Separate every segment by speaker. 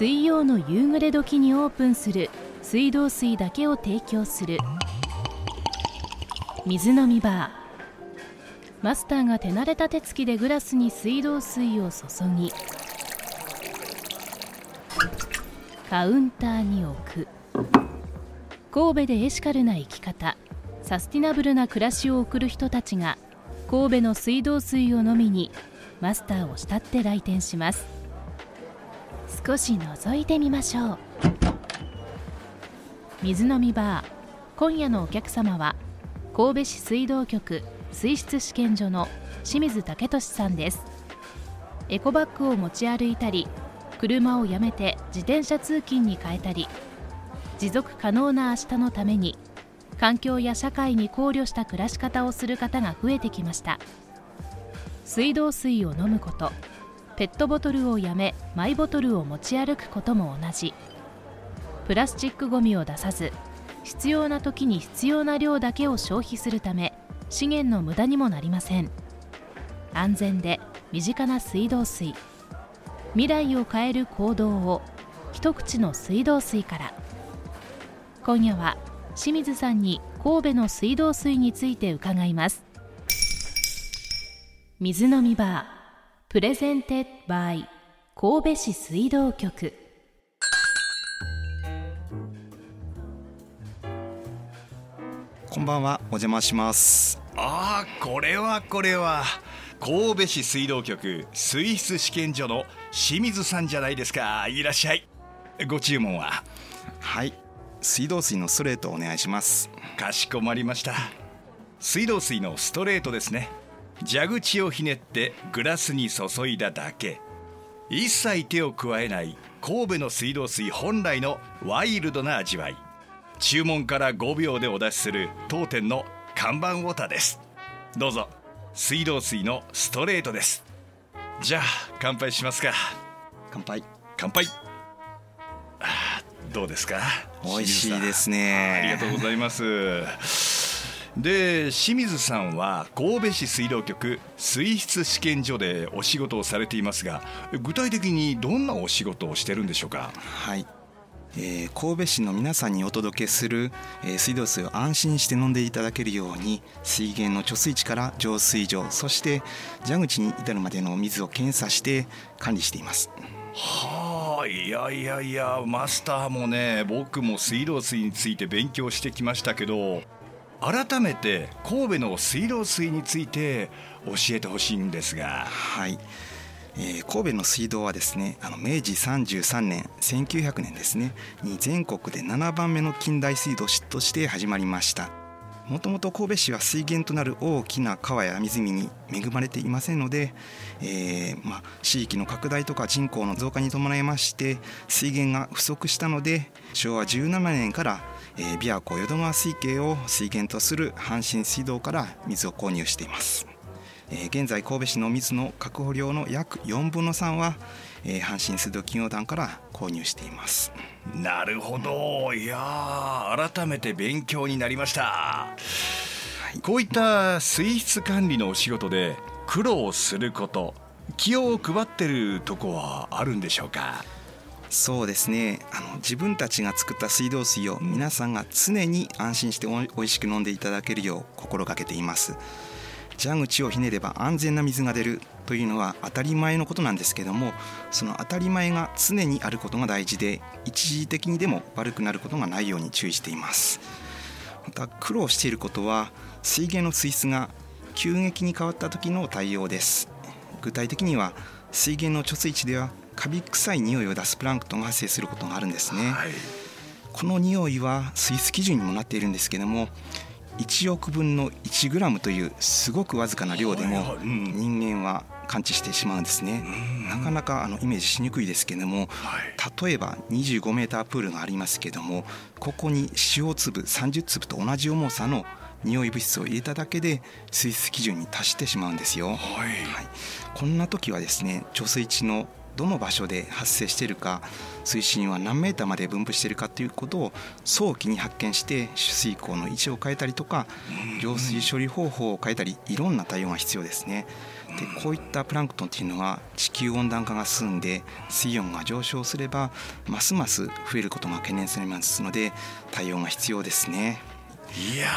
Speaker 1: 水曜の夕暮れ時にオープンする水道水だけを提供する。水飲みバー。マスターが手慣れた手つきでグラスに水道水を注ぎ。カウンターに置く。神戸でエシカルな生き方。サスティナブルな暮らしを送る人たちが神戸の水道水を飲みにマスターを慕って来店します。少し覗いてみましょう。水飲みバー今夜のお客様は神戸市水道局水質試験所の清水武俊さんです。エコバッグを持ち歩いたり車をやめて自転車通勤に変えたり持続可能な明日のために環境や社会に考慮した暮らし方をする方が増えてきました。水道水を飲むことペットボトルをやめマイボトルを持ち歩くことも同じ。プラスチックごみを出さず必要な時に必要な量だけを消費するため資源の無駄にもなりません。安全で身近な水道水。未来を変える行動を一口の水道水から。今夜は清水さんに神戸の水道水について伺います。水飲みバー。 Presented by 神戸市水道局。
Speaker 2: こんばんはお邪魔します。
Speaker 3: ああこれはこれは。神戸市水道局水質試験所の清水さんじゃないですか。いらっしゃい。ご注文は？
Speaker 2: はい。水道水のストレートお願いします。
Speaker 3: かしこまりました。水道水のストレートですね蛇口をひねってグラスに注いだだけ。一切手を加えない神戸の水道水本来のワイルドな味わい。注文から5秒でお出しする当店の看板ウォーターです。どうぞ。水道水のストレートです。じゃあ乾杯しますか。
Speaker 2: 乾杯。
Speaker 3: 乾杯。どうですか？
Speaker 2: 美味しいですね。
Speaker 3: ありがとうございますで清水さんは神戸市水道局水質試験所でお仕事をされていますが具体的にどんなお仕事をしてるんでしょうか？
Speaker 2: はい、えー神戸市の皆さんにお届けする、えー水道水を安心して飲んでいただけるように水源の貯水池から浄水場そして蛇口に至るまでの水を検査して管理しています。
Speaker 3: はあいやいやいやマスターもね僕も水道水について勉強してきましたけど改めて神戸の水道水について教えてほしいんですが。
Speaker 2: はい、えー神戸の水道はですねあの明治33年1900年ですねに全国で7番目の近代水道として始まりました。もともと神戸市は水源となる大きな川や湖に恵まれていませんので、えーまあ、地域の拡大とか人口の増加に伴いまして水源が不足したので昭和17年から、えー、琵琶湖淀川水系を水源とする阪神水道から水を購入しています。えー現在神戸市の水の確保量の約4分の3は、えー阪神水道企業団から購入しています。
Speaker 3: なるほど。いやー改めて勉強になりました、こういった水質管理のお仕事で苦労すること気を配ってるとこはあるんでしょうか？
Speaker 2: そうですね。あの自分たちが作った水道水を皆さんが常に安心しておいしく飲んでいただけるよう心がけています蛇口をひねれば安全な水が出るというのは当たり前のことなんですけどもその当たり前が常にあることが大事で一時的にでも悪くなることがないように注意しています。また苦労していることは水源の水質が急激に変わった時の対応です。具体的には水源の貯水池ではカビ臭い匂いを出すプランクトンが発生することがあるんですね、
Speaker 3: はい。
Speaker 2: この匂いは水質基準にもなっているんですけども1億分の1グラムというすごくわずかな量でも人間は感知してしまうんですね。なかなかあのイメージしにくいですけども
Speaker 3: はい。
Speaker 2: 例えば25メータープールがありますけどもここに塩粒30粒と同じ重さの匂い物質を入れただけで水質基準に達してしまうんですよ、
Speaker 3: はい。
Speaker 2: はい、こんな時はですね貯水池のどの場所で発生しているか水深は何メーターまで分布しているかということを早期に発見して取水口の位置を変えたりとか浄水処理方法を変えたりいろんな対応が必要ですね。でこういったプランクトンというのは地球温暖化が進んで水温が上昇すればますます増えることが懸念されますので対応が必要ですね。
Speaker 3: いや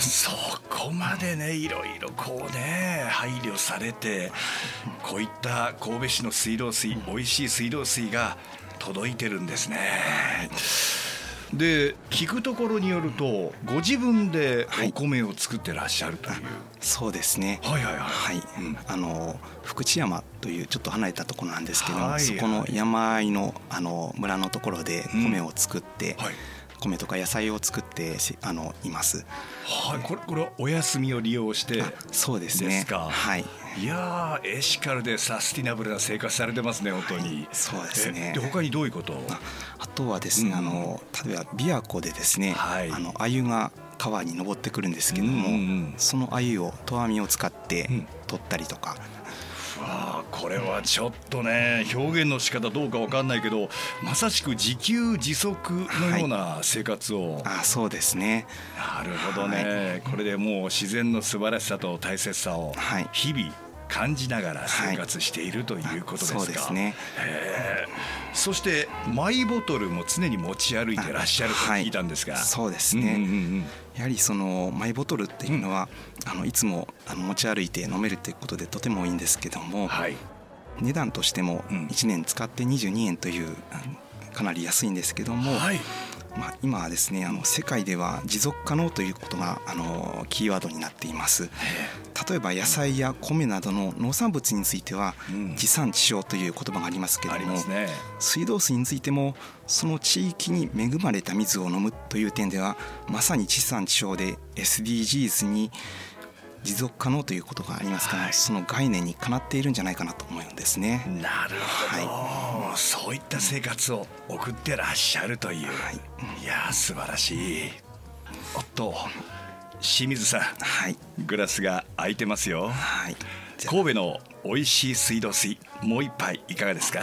Speaker 3: そこまでねいろいろこうね配慮されてこういった神戸市の水道水美味しい水道水が届いてるんですね。で聞くところによるとご自分でお米を作ってらっしゃるという、はい、
Speaker 2: そうですね。
Speaker 3: はいはいはい、
Speaker 2: はい、うん、あの福知山というちょっと離れたところなんですけども、はいはい、そこの山あいのあの村のところで米を作って、うんはい米とか野菜を作ってあのいます。
Speaker 3: はい、これこれはお休みを利用して
Speaker 2: そうですね。
Speaker 3: す
Speaker 2: はい。
Speaker 3: いやエシカルでサスティナブルな生活されてますね本当に。はい、
Speaker 2: そうですね。
Speaker 3: で他にどういうこと？
Speaker 2: ああとはですね、うん、あの例えば琵琶湖でですね、はい、あの鮎が川に登ってくるんですけども、うんうん、その鮎を投網を使って取ったりとか。うん
Speaker 3: あこれはちょっとね表現の仕方どうか分かんないけどまさしく自給自足のような生活を、
Speaker 2: はい、あそうですね。
Speaker 3: なるほどね、はい、これでもう自然の素晴らしさと大切さを日々感じながら生活しているということですか、はい、そうですね。そしてマイボトルも常に持ち歩いてらっしゃると聞いたんですが、
Speaker 2: そうですね、うんうんうんやはりそのマイボトルっていうのは、あのいつもあの持ち歩いて飲めるということでとてもいいんですけども、はい、値段としても1年使って22円というかなり安いんですけども、はい、まあ、今はですねあの世界では持続可能ということがあのキーワードになっています。例えば野菜や米などの農産物については、地産地消という言葉がありますけれども、ね、水道水についてもその地域に恵まれた水を飲むという点ではまさに地産地消で SDGs に持続可能ということがありますから、はい、その概念にかなっているんじゃないかなと思うんですね。
Speaker 3: なるほど、はい、そういった生活を送ってらっしゃるという、はい、いや素晴らしい。おっと清水さん、はい、グラスが空いてますよ。はい、神戸の美味しい水道水もう一杯いかがですか？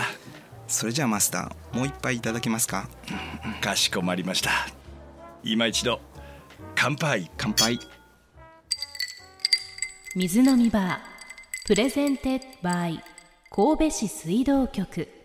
Speaker 2: それじゃあマスターもう一杯いただけますか？
Speaker 3: かしこまりました。今一度乾杯
Speaker 2: 乾杯。
Speaker 1: 水飲みバー。 Presented by 神戸市水道局。